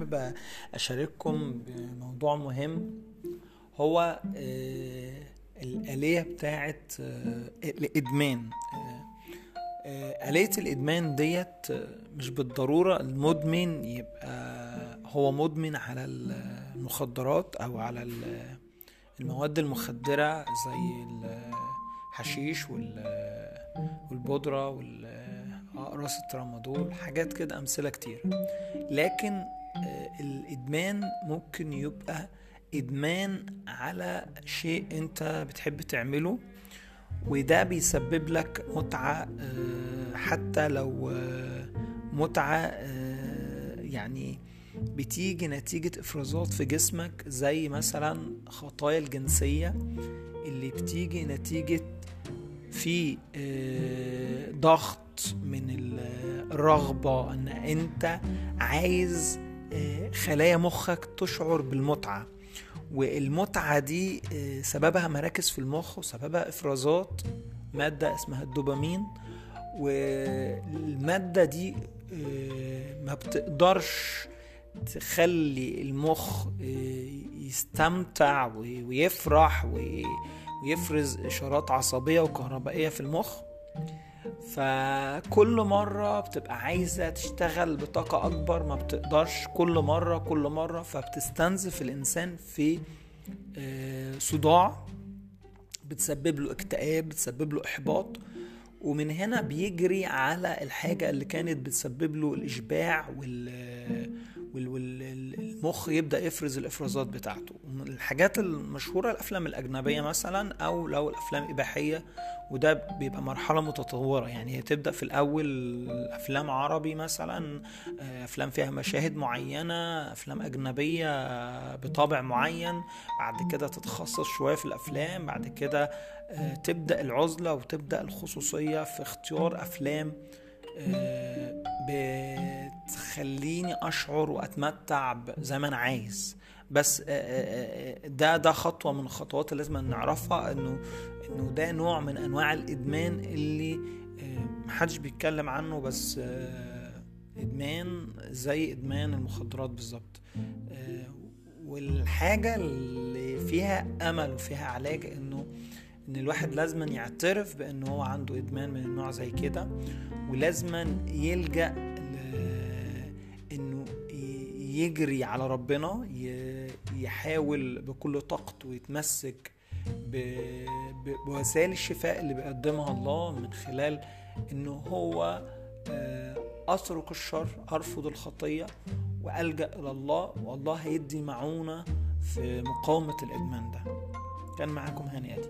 حابب أشارككم بموضوع مهم. هو آه، الآلية بتاعت آه، الإدمان. آه، آلية الإدمان ديت مش بالضرورة المدمن يبقى هو مدمن على المخدرات أو على المواد المخدرة زي الحشيش والبودرة والأقراص الترامادول حاجات كده أمثلة كتير. لكن آه، الإدمان ممكن يبقى إدمان على شيء أنت بتحب تعمله وده بيسبب لك متعة آه، حتى لو آه، متعة يعني بتيجي نتيجة إفرازات في جسمك زي مثلا خطايا الجنسية اللي بتيجي نتيجة في ضغط من الرغبة إن أنت عايز خلايا مخك تشعر بالمتعة. والمتعة دي آه، سببها مراكز في المخ وسببها إفرازات مادة اسمها الدوبامين. والمادة دي ما بتقدرش تخلي المخ يستمتع ويفرح ويفرز إشارات عصبية وكهربائية في المخ. فكل مرة بتبقى عايزة تشتغل بطاقة أكبر ما بتقدرش. كل مرة كل مرة. فبتستنزف الإنسان في آه، صداع. بتسبب له اكتئاب بتسبب له إحباط. ومن هنا بيجري على الحاجة اللي كانت بتسبب له الإشباع وال والمخ يبدأ يفرز الإفرازات بتاعته. الحاجات المشهورة الأفلام الأجنبية مثلا أو لو الأفلام إباحية وده بيبقى مرحلة متطورة. يعني هي تبدأ في الأول أفلام عربي مثلا آه، أفلام فيها مشاهد معينة أفلام أجنبية بطابع معين. بعد كده تتخصص شوية في الأفلام. بعد كده آه، تبدأ العزلة وتبدأ الخصوصية في اختيار أفلام آه، بتخليني أشعر وأتمتع زي ما أنا عايز. بس آه، آه، ده ده خطوة من الخطوات اللي لازم نعرفها إنه إنه ده نوع من أنواع الإدمان اللي محدش بيتكلم عنه بس إدمان زي إدمان المخدرات بالظبط. والحاجة اللي فيها أمل وفيها علاج انه إن الواحد لازما يعترف بان هو عنده إدمان من النوع زي كده ولازما يلجأ إنه يجري على ربنا يحاول بكل طاقته يتمسك بوسائل الشفاء اللي بيقدمها الله من خلال إنه هو آه، اترك الشر أرفض الخطية وألجأ إلى الله والله هيدي معونة في مقاومة الإدمان ده. كان معاكم هاني ادي